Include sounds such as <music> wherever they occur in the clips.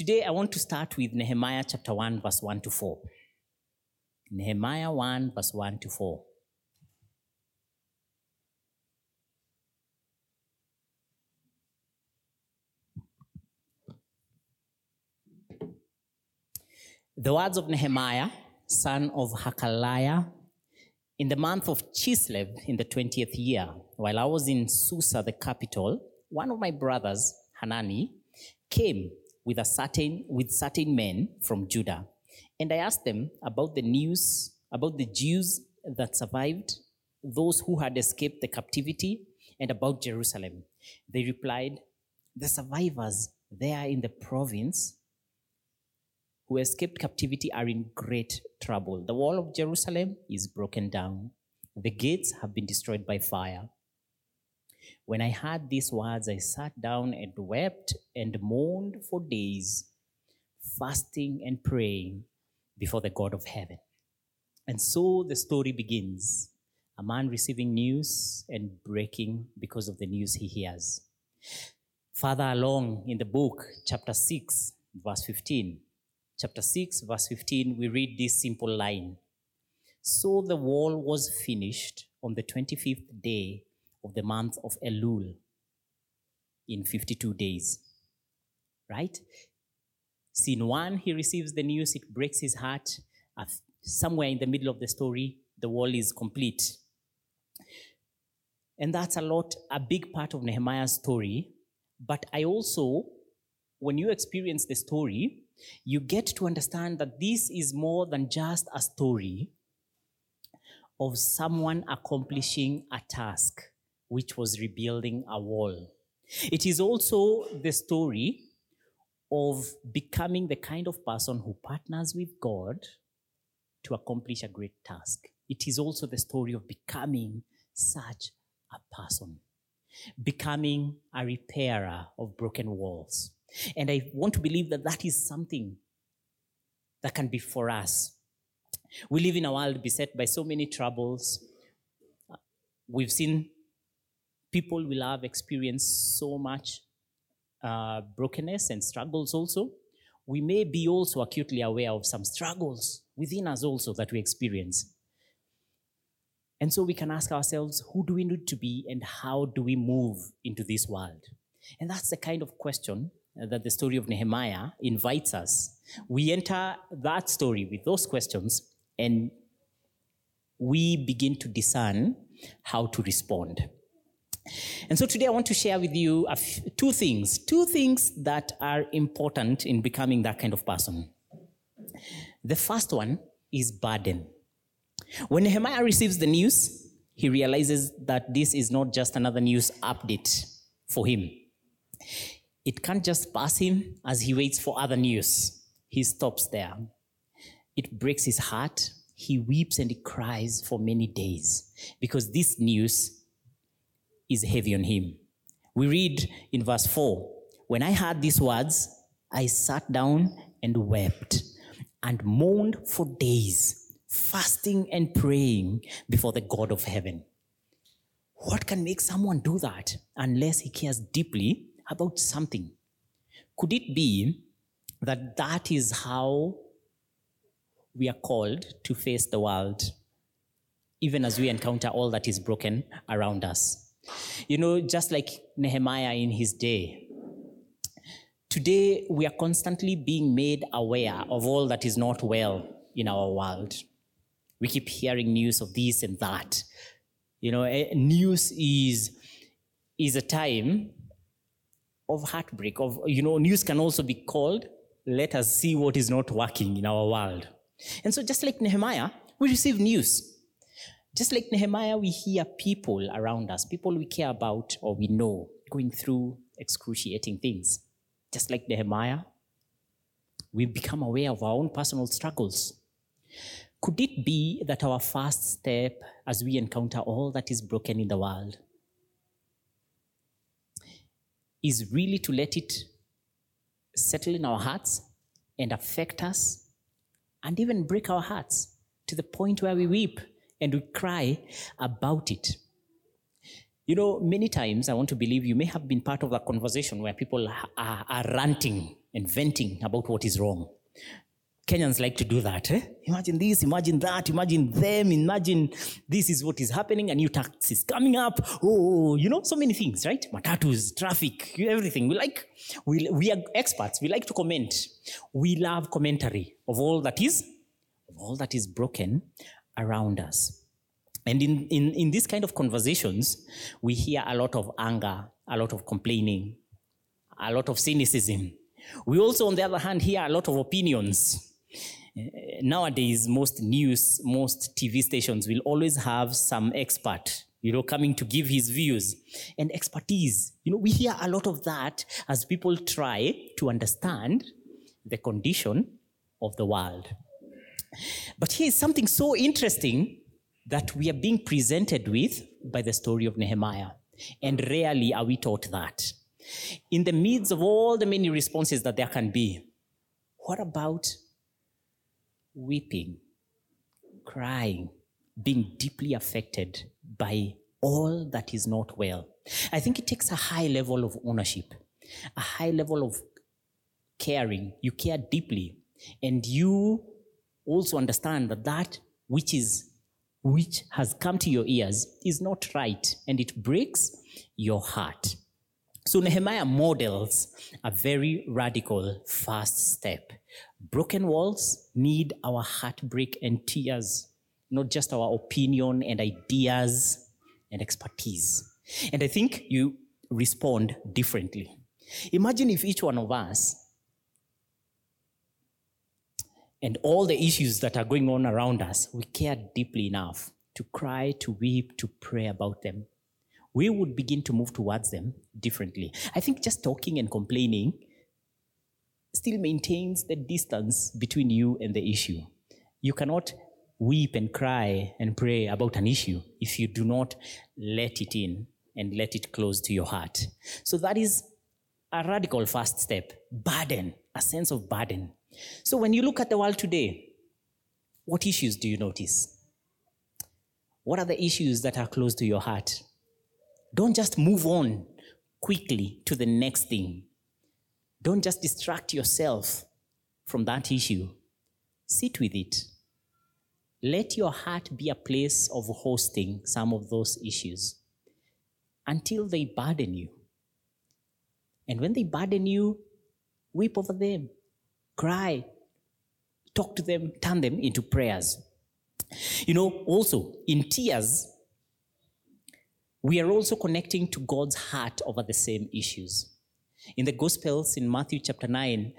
Today, I want to start with Nehemiah chapter 1, verse 1 to 4. Nehemiah 1, verse 1 to 4. The words of Nehemiah, son of Hakaliah, in the month of Chislev in the 20th year, while I was in Susa, the capital, one of my brothers, Hanani, came with a certain with certain men from Judah. And I asked them about the news about the Jews that survived, those who had escaped the captivity, and about Jerusalem. They replied, The survivors there in the province who escaped captivity are in great trouble. The wall of Jerusalem is broken down, the gates have been destroyed by fire. When I heard these words, I sat down and wept and mourned for days, fasting and praying before the God of heaven. And so the story begins a man receiving news and breaking because of the news he hears. Further along in the book, chapter 6, verse 15, chapter 6, verse 15, we read this simple line So the wall was finished on the 25th day of the month of Elul in 52 days. Right? Scene one, he receives the news, it breaks his heart. Uh, Somewhere in the middle of the story, the wall is complete. And that's a lot, a big part of Nehemiah's story. But I also, when you experience the story, you get to understand that this is more than just a story of someone accomplishing a task, which was rebuilding a wall. It is also the story of becoming the kind of person who partners with God to accomplish a great task. It is also the story of becoming such a person, becoming a repairer of broken walls. And I want to believe that that is something that can be for us. We live in a world beset by so many troubles. We've seen people will have experienced so much uh, brokenness and struggles also. We may be also acutely aware of some struggles within us also that we experience. And so we can ask ourselves, who do we need to be and how do we move into this world? And that's the kind of question uh, that the story of Nehemiah invites us. We enter that story with those questions and we begin to discern how to respond. And so today I want to share with you two things, two things that are important in becoming that kind of person. The first one is burden. When Nehemiah receives the news, he realizes that this is not just another news update for him. It can't just pass him as he waits for other news. He stops there. It breaks his heart. He weeps and he cries for many days because this news is heavy on him. We read in verse 4 When I heard these words, I sat down and wept and mourned for days, fasting and praying before the God of heaven. What can make someone do that unless he cares deeply about something? Could it be that that is how we are called to face the world, even as we encounter all that is broken around us? You know, just like Nehemiah in his day, today we are constantly being made aware of all that is not well in our world. We keep hearing news of this and that. You know, eh, news is is a time of heartbreak. Of you know, news can also be called. Let us see what is not working in our world. And so, just like Nehemiah, we receive news. Just like Nehemiah, we hear people around us, people we care about or we know, going through excruciating things. Just like Nehemiah, we become aware of our own personal struggles. Could it be that our first step as we encounter all that is broken in the world is really to let it settle in our hearts and affect us and even break our hearts to the point where we weep and we cry about it? You know, many times I want to believe you may have been part of a conversation where people are, are ranting and venting about what is wrong. Kenyans like to do that. Eh? Imagine this, imagine that, imagine them, imagine this is what is happening, a new tax is coming up. Oh, you know, so many things, right? Matatus, traffic, everything. We like, we, we are experts. We like to comment. We love commentary of all that is, of all that is broken around us. And in, in, in these kind of conversations, we hear a lot of anger, a lot of complaining, a lot of cynicism. We also, on the other hand, hear a lot of opinions nowadays most news most tv stations will always have some expert you know coming to give his views and expertise you know we hear a lot of that as people try to understand the condition of the world but here is something so interesting that we are being presented with by the story of nehemiah and rarely are we taught that in the midst of all the many responses that there can be what about weeping, crying, being deeply affected by all that is not well. I think it takes a high level of ownership, a high level of caring. You care deeply, and you also understand that that which is which has come to your ears is not right, and it breaks your heart. So Nehemiah models a very radical first step Broken walls need our heartbreak and tears, not just our opinion and ideas and expertise. And I think you respond differently. Imagine if each one of us and all the issues that are going on around us, we care deeply enough to cry, to weep, to pray about them. We would begin to move towards them differently. I think just talking and complaining still maintains the distance between you and the issue. You cannot weep and cry and pray about an issue if you do not let it in and let it close to your heart. So that is a radical first step. Burden, a sense of burden. So when you look at the world today, what issues do you notice? What are the issues that are close to your heart? Don't just move on quickly to the next thing. Don't just distract yourself from that issue. Sit with it. Let your heart be a place of hosting some of those issues until they burden you. And when they burden you, weep over them, cry, talk to them, turn them into prayers. You know, also in tears, we are also connecting to God's heart over the same issues. In the Gospels, in Matthew chapter 9,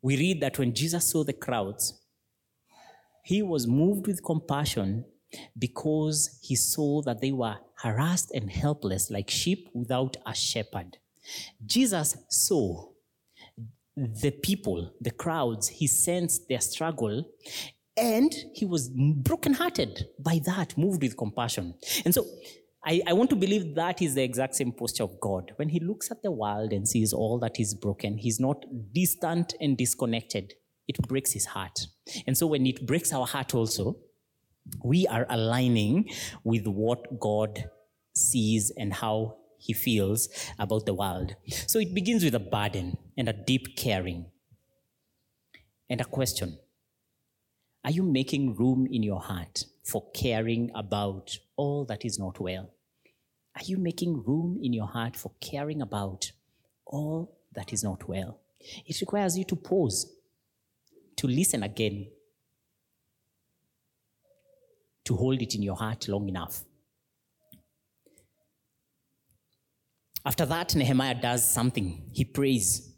we read that when Jesus saw the crowds, he was moved with compassion because he saw that they were harassed and helpless like sheep without a shepherd. Jesus saw the people, the crowds, he sensed their struggle, and he was brokenhearted by that, moved with compassion. And so I, I want to believe that is the exact same posture of God. When he looks at the world and sees all that is broken, he's not distant and disconnected. It breaks his heart. And so when it breaks our heart also, we are aligning with what God sees and how he feels about the world. So it begins with a burden and a deep caring. And a question Are you making room in your heart for caring about all that is not well? Are you making room in your heart for caring about all that is not well? It requires you to pause, to listen again, to hold it in your heart long enough. After that, Nehemiah does something. He prays.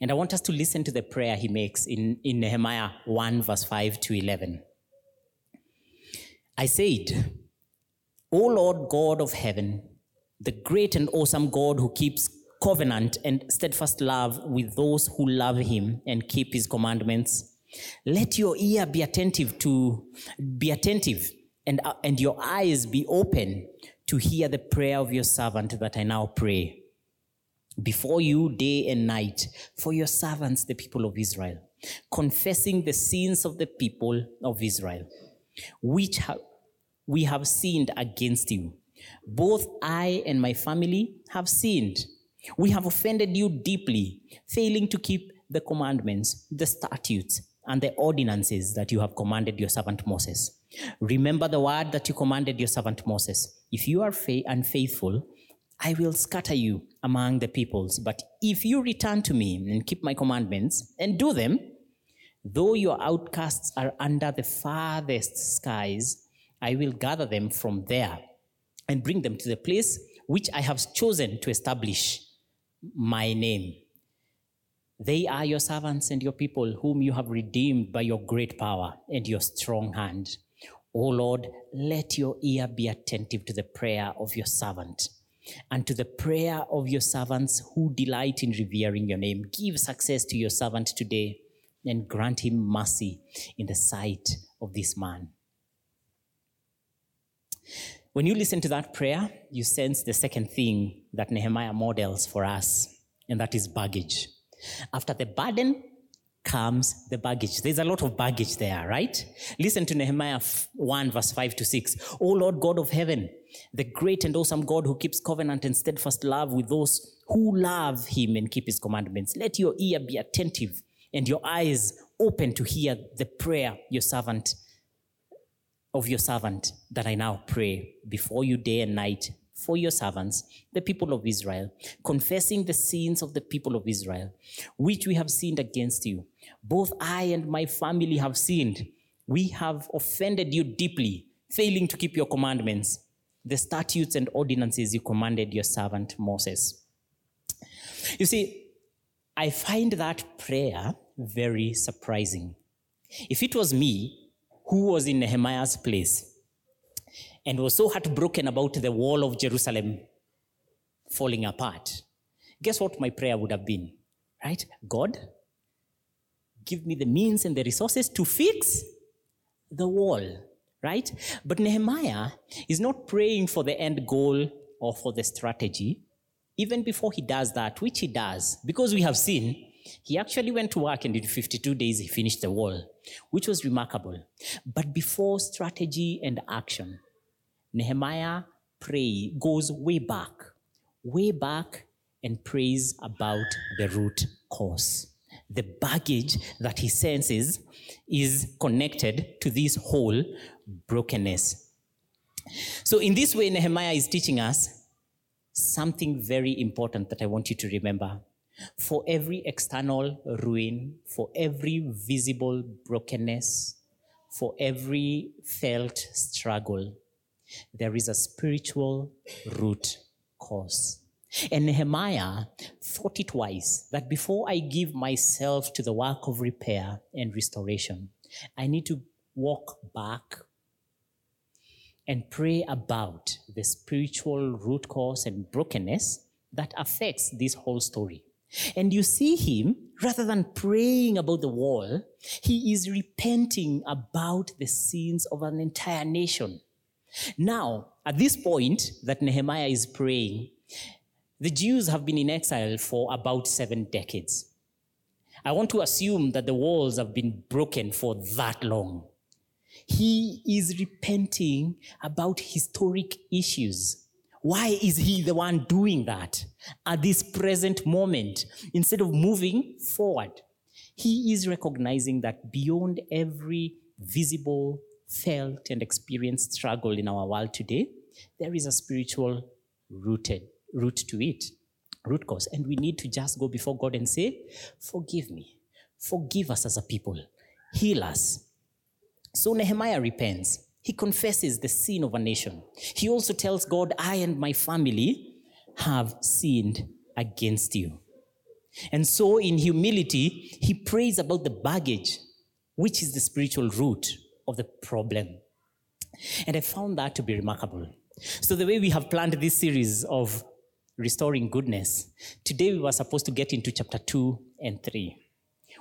And I want us to listen to the prayer he makes in, in Nehemiah 1, verse 5 to 11. I said, O Lord God of heaven, the great and awesome God who keeps covenant and steadfast love with those who love him and keep his commandments, let your ear be attentive to be attentive and, uh, and your eyes be open to hear the prayer of your servant that I now pray before you day and night for your servants, the people of Israel, confessing the sins of the people of Israel, which ha- we have sinned against you. Both I and my family have sinned. We have offended you deeply, failing to keep the commandments, the statutes, and the ordinances that you have commanded your servant Moses. Remember the word that you commanded your servant Moses. If you are fa- unfaithful, I will scatter you among the peoples. But if you return to me and keep my commandments and do them, though your outcasts are under the farthest skies, I will gather them from there and bring them to the place which I have chosen to establish my name. They are your servants and your people, whom you have redeemed by your great power and your strong hand. O Lord, let your ear be attentive to the prayer of your servant and to the prayer of your servants who delight in revering your name. Give success to your servant today and grant him mercy in the sight of this man. When you listen to that prayer, you sense the second thing that Nehemiah models for us, and that is baggage. After the burden comes the baggage. There's a lot of baggage there, right? Listen to Nehemiah 1, verse 5 to 6. O Lord God of heaven, the great and awesome God who keeps covenant and steadfast love with those who love him and keep his commandments, let your ear be attentive and your eyes open to hear the prayer your servant of your servant that I now pray before you day and night for your servants, the people of Israel, confessing the sins of the people of Israel, which we have sinned against you. Both I and my family have sinned. We have offended you deeply, failing to keep your commandments, the statutes and ordinances you commanded your servant Moses. You see, I find that prayer very surprising. If it was me who was in Nehemiah's place and was so heartbroken about the wall of Jerusalem falling apart, guess what my prayer would have been? Right? God, give me the means and the resources to fix the wall, right? But Nehemiah is not praying for the end goal or for the strategy. Even before he does that, which he does, because we have seen, he actually went to work and in 52 days he finished the wall, which was remarkable. But before strategy and action, Nehemiah pray goes way back, way back and prays about the root cause. The baggage that he senses is connected to this whole brokenness. So, in this way, Nehemiah is teaching us something very important that I want you to remember. For every external ruin, for every visible brokenness, for every felt struggle, there is a spiritual root cause. And Nehemiah thought it wise that before I give myself to the work of repair and restoration, I need to walk back and pray about the spiritual root cause and brokenness that affects this whole story. And you see him, rather than praying about the wall, he is repenting about the sins of an entire nation. Now, at this point that Nehemiah is praying, the Jews have been in exile for about seven decades. I want to assume that the walls have been broken for that long. He is repenting about historic issues. Why is he the one doing that at this present moment instead of moving forward? He is recognizing that beyond every visible, felt, and experienced struggle in our world today, there is a spiritual rooted root to it, root cause. And we need to just go before God and say, Forgive me. Forgive us as a people. Heal us. So Nehemiah repents. He confesses the sin of a nation. He also tells God, I and my family have sinned against you. And so, in humility, he prays about the baggage, which is the spiritual root of the problem. And I found that to be remarkable. So, the way we have planned this series of restoring goodness, today we were supposed to get into chapter 2 and 3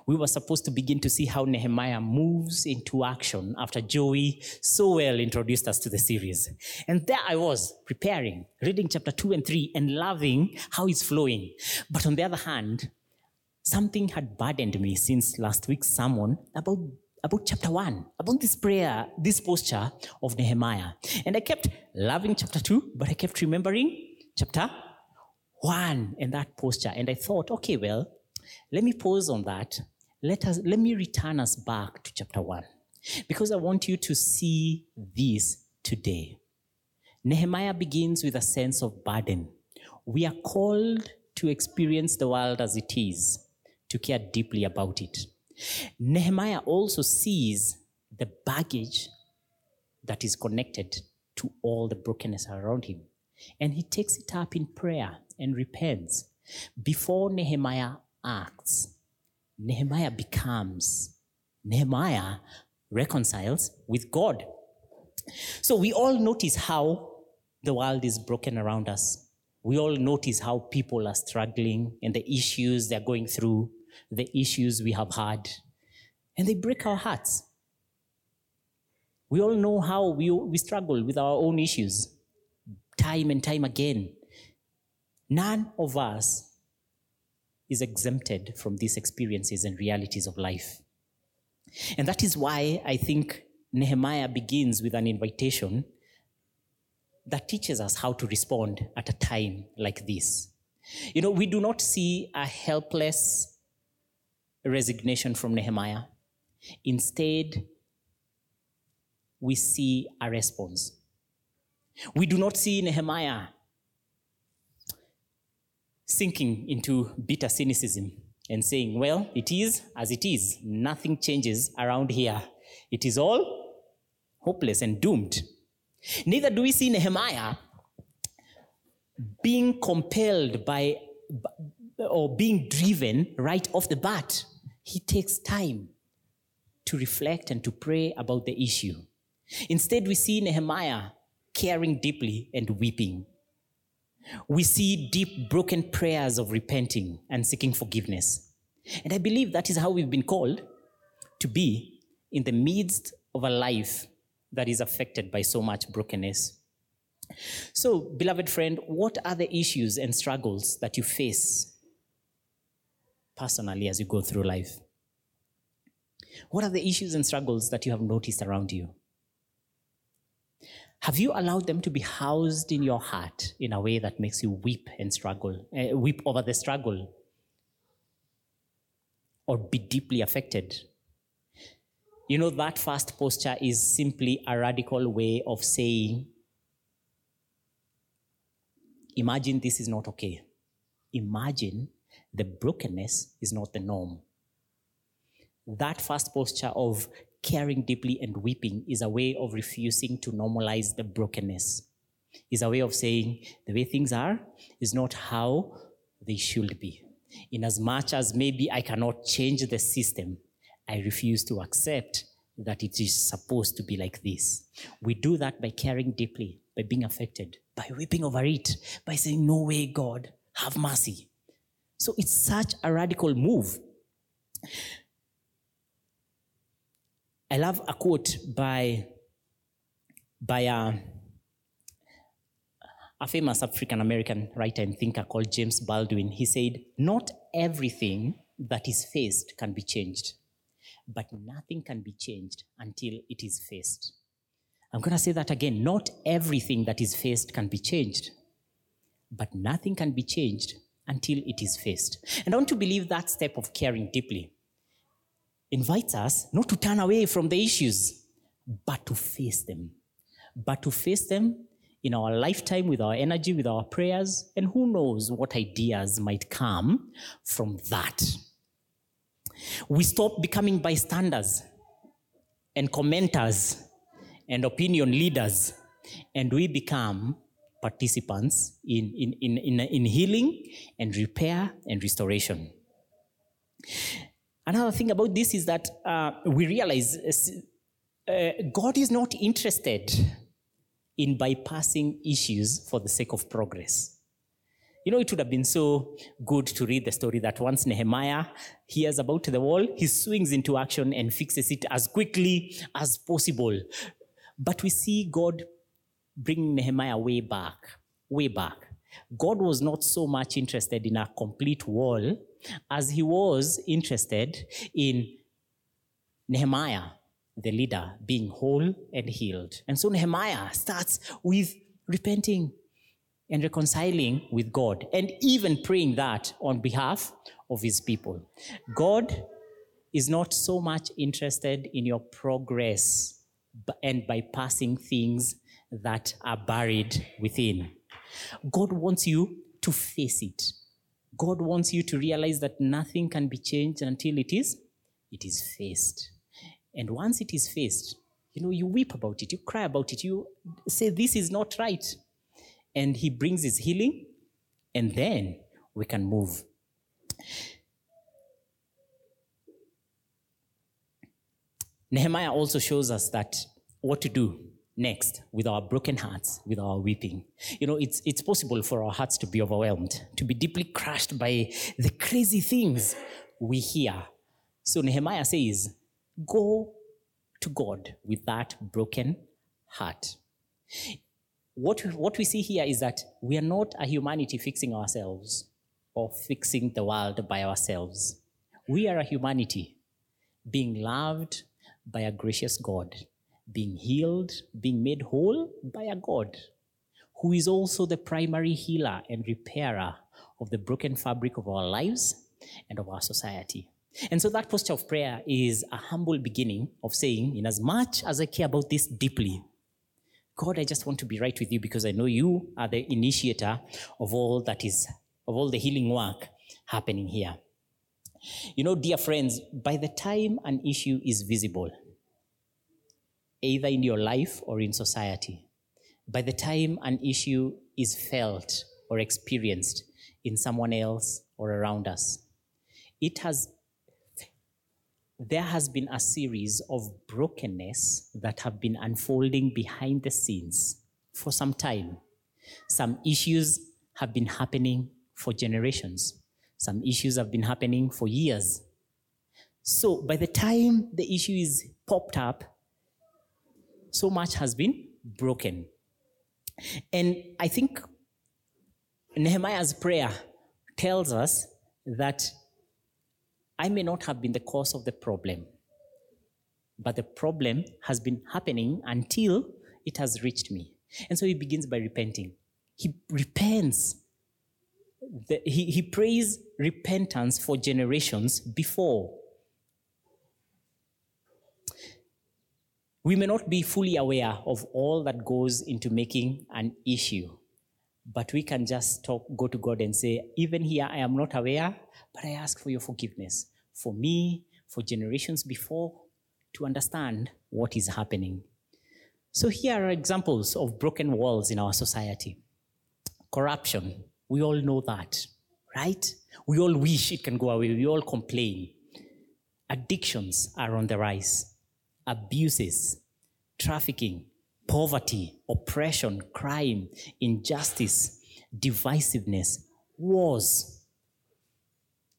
we were supposed to begin to see how Nehemiah moves into action after Joey so well introduced us to the series. And there I was preparing, reading chapter 2 and 3 and loving how it's flowing. But on the other hand, something had burdened me since last week's sermon about about chapter one, about this prayer, this posture of Nehemiah. And I kept loving chapter two, but I kept remembering chapter one and that posture. And I thought, okay, well, Let me pause on that. Let us let me return us back to chapter 1 because I want you to see this today. Nehemiah begins with a sense of burden. We are called to experience the world as it is, to care deeply about it. Nehemiah also sees the baggage that is connected to all the brokenness around him. And he takes it up in prayer and repents. Before Nehemiah acts, Nehemiah becomes, Nehemiah reconciles with God. So we all notice how the world is broken around us. We all notice how people are struggling and the issues they're going through, the issues we have had, and they break our hearts. We all know how we, we struggle with our own issues time and time again. None of us is exempted from these experiences and realities of life. And that is why I think Nehemiah begins with an invitation that teaches us how to respond at a time like this. You know, we do not see a helpless resignation from Nehemiah. Instead, we see a response. We do not see Nehemiah sinking into bitter cynicism and saying, Well, it is as it is. Nothing changes around here. It is all hopeless and doomed. Neither do we see Nehemiah being compelled by or being driven right off the bat. He takes time to reflect and to pray about the issue. Instead, we see Nehemiah caring deeply and weeping. We see deep, broken prayers of repenting and seeking forgiveness. And I believe that is how we've been called to be in the midst of a life that is affected by so much brokenness. So, beloved friend, what are the issues and struggles that you face personally as you go through life? What are the issues and struggles that you have noticed around you? Have you allowed them to be housed in your heart in a way that makes you weep and struggle, uh, weep over the struggle, or be deeply affected? You know, that first posture is simply a radical way of saying, Imagine this is not okay. Imagine the brokenness is not the norm. That first posture of caring deeply and weeping is a way of refusing to normalize the brokenness. Is a way of saying the way things are is not how they should be. In as much as maybe I cannot change the system, I refuse to accept that it is supposed to be like this. We do that by caring deeply, by being affected, by weeping over it, by saying, No way, God, have mercy. So it's such a radical move. I love a quote by, by a, a famous African American writer and thinker called James Baldwin. He said, Not everything that is faced can be changed, but nothing can be changed until it is faced. I'm going to say that again. Not everything that is faced can be changed, but nothing can be changed until it is faced. And I want to believe that step of caring deeply invites us not to turn away from the issues, but to face them. But to face them in our lifetime with our energy, with our prayers, and who knows what ideas might come from that. We stop becoming bystanders and commenters and opinion leaders, and we become participants in, in, in, in, in healing and repair and restoration. Another thing about this is that uh, we realize uh, God is not interested in bypassing issues for the sake of progress. You know, it would have been so good to read the story that once Nehemiah hears about the wall, he swings into action and fixes it as quickly as possible. But we see God bring Nehemiah way back, way back. God was not so much interested in a complete wall as he was interested in Nehemiah, the leader, being whole and healed. And so Nehemiah starts with repenting and reconciling with God and even praying that on behalf of his people. God is not so much interested in your progress and bypassing things that are buried within. God wants you to face it. God wants you to realize that nothing can be changed until it is it is faced. And once it is faced, you know, you weep about it, you cry about it, you say this is not right. And he brings his healing and then we can move. Nehemiah also shows us that what to do next with our broken hearts, with our weeping. You know, it's, it's possible for our hearts to be overwhelmed, to be deeply crushed by the crazy things we hear. So Nehemiah says, Go to God with that broken heart. What, what we see here is that we are not a humanity fixing ourselves or fixing the world by ourselves. We are a humanity being loved by a gracious God, being healed, being made whole by a God who is also the primary healer and repairer of the broken fabric of our lives and of our society. And so that posture of prayer is a humble beginning of saying, in as much as I care about this deeply, God, I just want to be right with you because I know you are the initiator of all that is, of all the healing work happening here. You know, dear friends, by the time an issue is visible, either in your life or in society, by the time an issue is felt or experienced in someone else or around us, it has there has been a series of brokenness that have been unfolding behind the scenes for some time. Some issues have been happening for generations. Some issues have been happening for years. So by the time the issue is popped up, so much has been broken. And I think Nehemiah's prayer tells us that I may not have been the cause of the problem, but the problem has been happening until it has reached me. And so he begins by repenting. He repents. The, he, he prays repentance for generations before. We may not be fully aware of all that goes into making an issue, but we can just talk, go to God and say, Even here, I am not aware, but I ask for your forgiveness for me, for generations before, to understand what is happening. So here are examples of broken walls in our society. Corruption, we all know that, right? We all wish it can go away, we all complain. Addictions are on the rise, abuses, trafficking, poverty, oppression, crime, injustice, divisiveness, wars.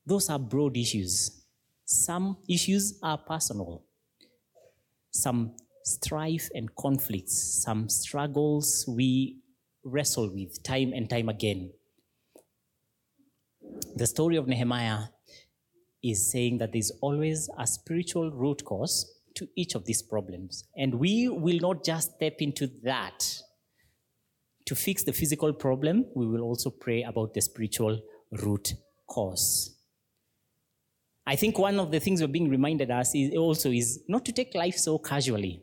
Those are broad issues. Some issues are personal. Some strife and conflicts, some struggles we wrestle with time and time again. The story of Nehemiah is saying that there's always a spiritual root cause to each of these problems. And we will not just step into that. To fix the physical problem, we will also pray about the spiritual root cause. I think one of the things we're being reminded us is also is not to take life so casually,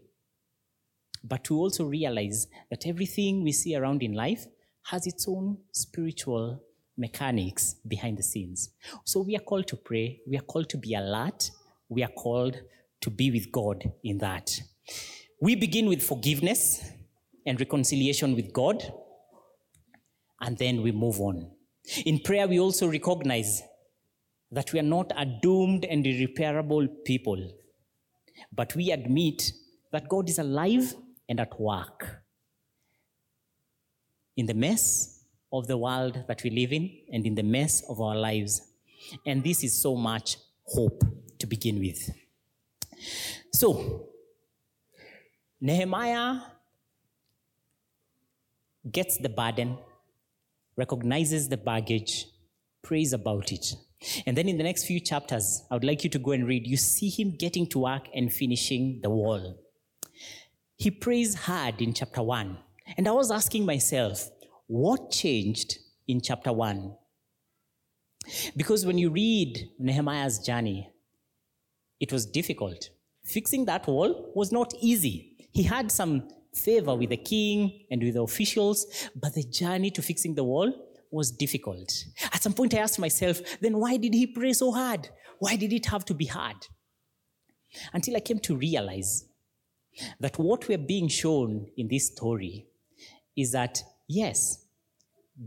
but to also realize that everything we see around in life has its own spiritual mechanics behind the scenes. So we are called to pray, we are called to be alert, we are called to be with God in that. We begin with forgiveness and reconciliation with God, and then we move on. In prayer, we also recognize that we are not a doomed and irreparable people, but we admit that God is alive and at work in the mess of the world that we live in and in the mess of our lives. And this is so much hope to begin with. So, Nehemiah gets the burden, recognizes the baggage, prays about it. And then in the next few chapters, I would like you to go and read. You see him getting to work and finishing the wall. He prays hard in chapter one. And I was asking myself, what changed in chapter one? Because when you read Nehemiah's journey, it was difficult. Fixing that wall was not easy. He had some favor with the king and with the officials, but the journey to fixing the wall was difficult. At some point, I asked myself, then why did he pray so hard? Why did it have to be hard? Until I came to realize that what we're being shown in this story is that, yes,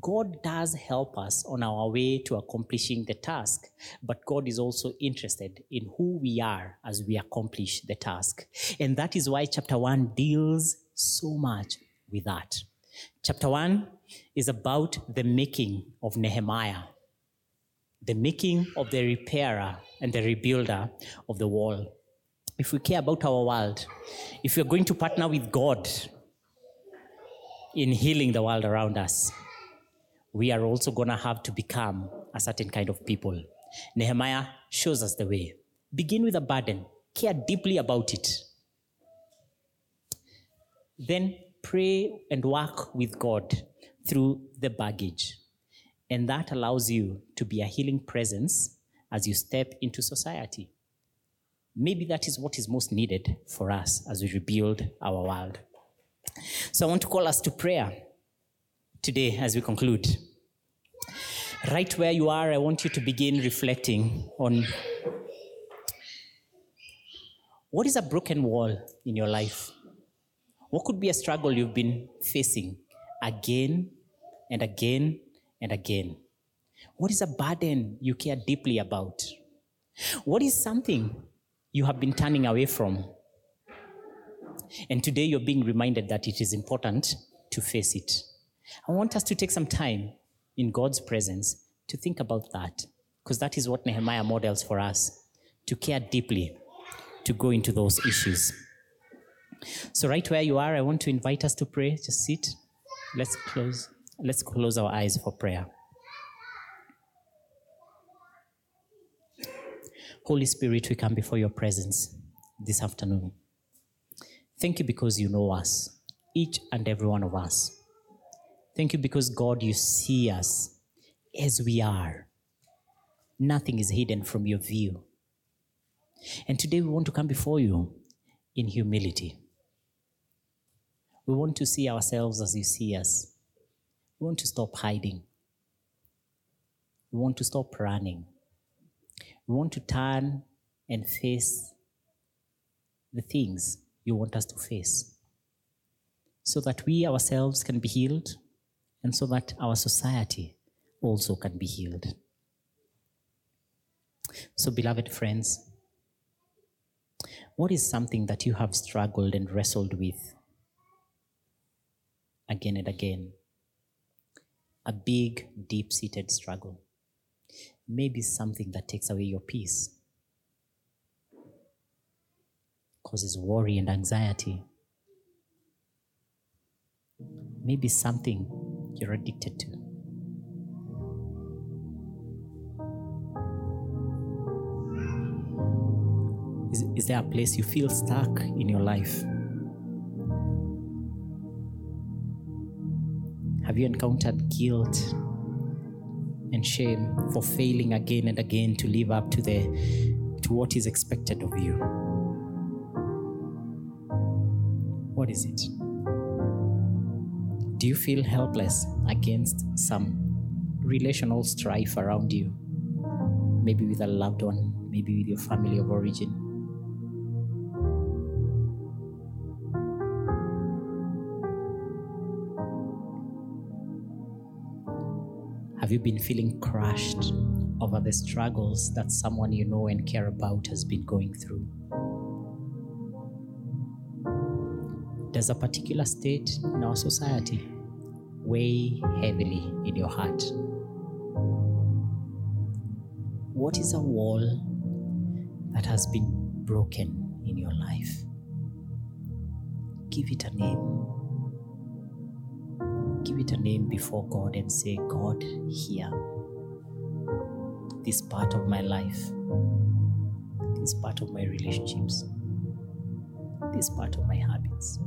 God does help us on our way to accomplishing the task, but God is also interested in who we are as we accomplish the task. And that is why chapter 1 deals so much with that. Chapter 1 is about the making of Nehemiah, the making of the repairer and the rebuilder of the wall. If we care about our world, if we're going to partner with God in healing the world around us, we are also going to have to become a certain kind of people. Nehemiah shows us the way. Begin with a burden, care deeply about it. Then pray and work with God through the baggage. And that allows you to be a healing presence as you step into society. Maybe that is what is most needed for us as we rebuild our world. So I want to call us to prayer today as we conclude. Right where you are, I want you to begin reflecting on what is a broken wall in your life? What could be a struggle you've been facing again and again and again? What is a burden you care deeply about? What is something you have been turning away from? And today you're being reminded that it is important to face it. I want us to take some time in God's presence to think about that, because that is what Nehemiah models for us to care deeply, to go into those issues. So, right where you are, I want to invite us to pray. Just sit. Let's close. Let's close our eyes for prayer. Holy Spirit, we come before your presence this afternoon. Thank you because you know us, each and every one of us. Thank you because, God, you see us as we are. Nothing is hidden from your view. And today we want to come before you in humility. We want to see ourselves as you see us. We want to stop hiding. We want to stop running. We want to turn and face the things you want us to face so that we ourselves can be healed and so that our society also can be healed. So, beloved friends, what is something that you have struggled and wrestled with again and again? A big, deep seated struggle. Maybe something that takes away your peace, causes worry and anxiety. Maybe something you're addicted to. Is, is there a place you feel stuck in your life? Have you encountered guilt and shame for failing again and again to live up to the to what is expected of you? What is it? Do you feel helpless against some relational strife around you? Maybe with a loved one, maybe with your family of origin. Have you been feeling crushed over the struggles that someone you know and care about has been going through? Does a particular state in our society weigh heavily in your heart? What is a wall that has been broken in your life? Give it a name give it a name before God and say, God, here, this part of my life, this part of my relationships, this part of my habits.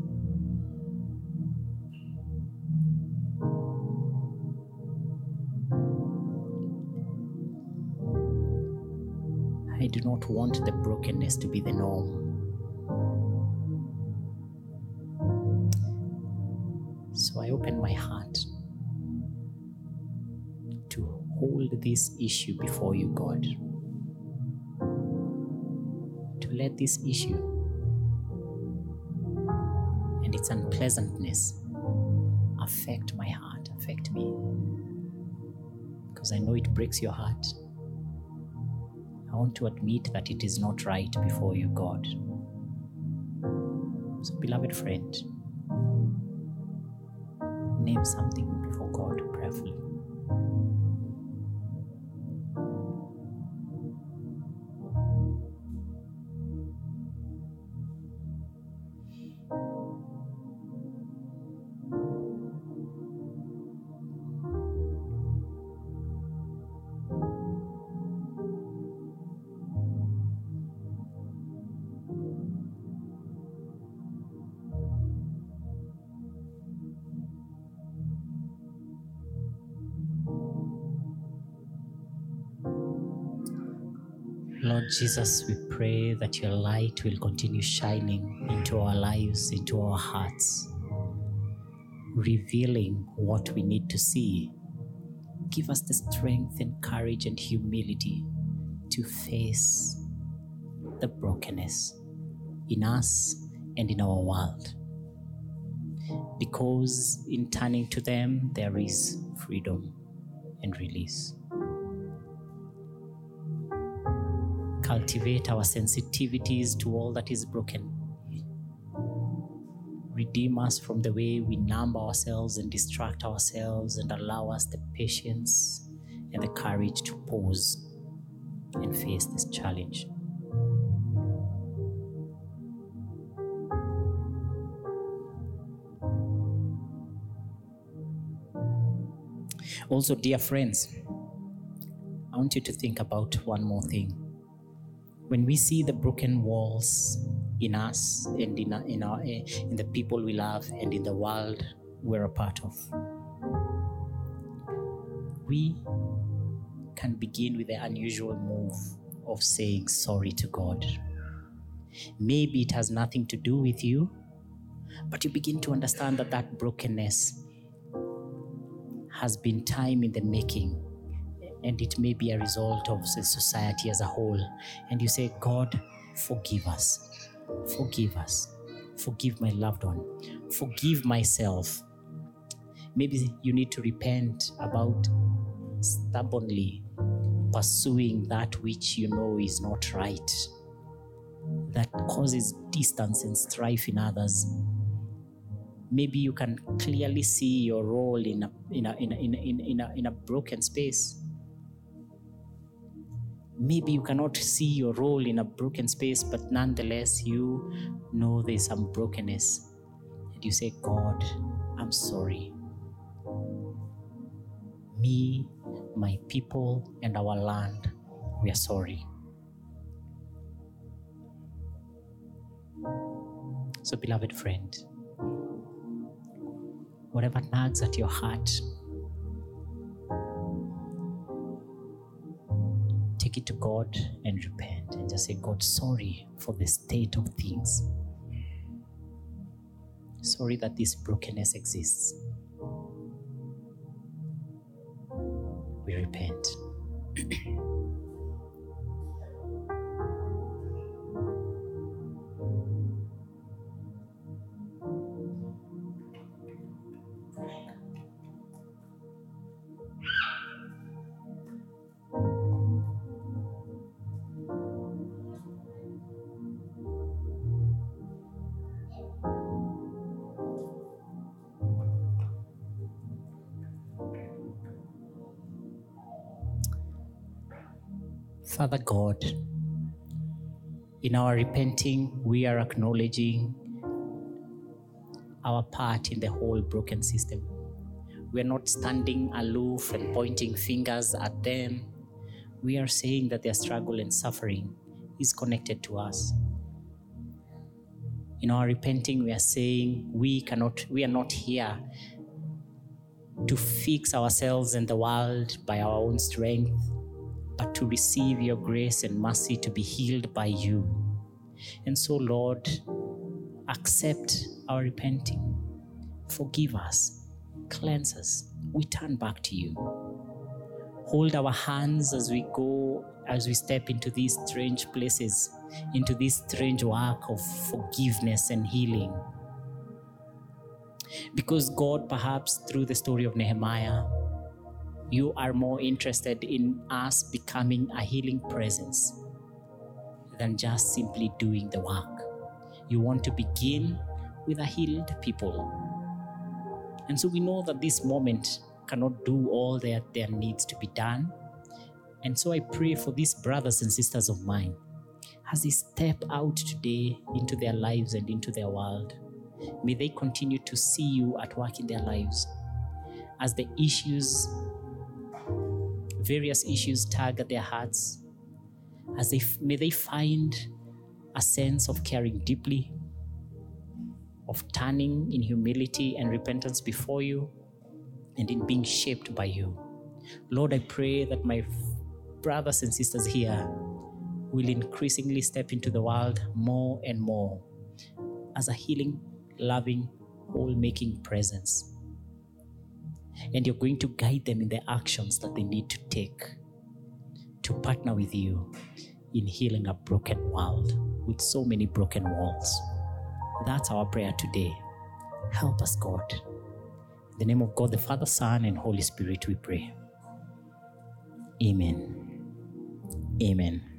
Do not want the brokenness to be the norm. So I open my heart to hold this issue before you, God. To let this issue and its unpleasantness affect my heart, affect me. Because I know it breaks your heart. Want to admit that it is not right before you, God. So, beloved friend, name something before God prayerfully. Lord Jesus, we pray that your light will continue shining into our lives, into our hearts, revealing what we need to see. Give us the strength and courage and humility to face the brokenness in us and in our world. Because in turning to them, there is freedom and release. Cultivate our sensitivities to all that is broken. Redeem us from the way we numb ourselves and distract ourselves, and allow us the patience and the courage to pause and face this challenge. Also, dear friends, I want you to think about one more thing when we see the broken walls in us and in our, in, our, eh, in the people we love and in the world we're a part of, we can begin with the unusual move of saying sorry to God. Maybe it has nothing to do with you, but you begin to understand that that brokenness has been time in the making and it may be a result of society as a whole. And you say, God, forgive us. Forgive us. Forgive my loved one. Forgive myself. Maybe you need to repent about stubbornly pursuing that which you know is not right, that causes distance and strife in others. Maybe you can clearly see your role in a, in a, in a, in a, in a, in a broken space maybe you cannot see your role in a broken space, but nonetheless, you know there's some brokenness. And you say, God, I'm sorry. Me, my people, and our land, we are sorry. So, beloved friend, whatever nags at your heart, take it to God and repent and just say, God, sorry for the state of things. Sorry that this brokenness exists. We repent. <clears throat> Father God, in our repenting, we are acknowledging our part in the whole broken system. We are not standing aloof and pointing fingers at them. We are saying that their struggle and suffering is connected to us. In our repenting, we are saying we cannot, we are not here to fix ourselves and the world by our own strength but to receive your grace and mercy to be healed by you. And so, Lord, accept our repenting. Forgive us, cleanse us. We turn back to you. Hold our hands as we go, as we step into these strange places, into this strange work of forgiveness and healing. Because God, perhaps through the story of Nehemiah, you are more interested in us becoming a healing presence than just simply doing the work. You want to begin with a healed people. And so we know that this moment cannot do all that there needs to be done. And so I pray for these brothers and sisters of mine as they step out today into their lives and into their world. May they continue to see you at work in their lives as the issues, various issues, tug at their hearts. As they may they find a sense of caring deeply, of turning in humility and repentance before you, and in being shaped by you. Lord, I pray that my brothers and sisters here will increasingly step into the world more and more as a healing, loving, whole making presence. And you're going to guide them in the actions that they need to take to partner with you in healing a broken world with so many broken walls. That's our prayer today. Help us, God. In the name of God, the Father, Son, and Holy Spirit, we pray. Amen. Amen.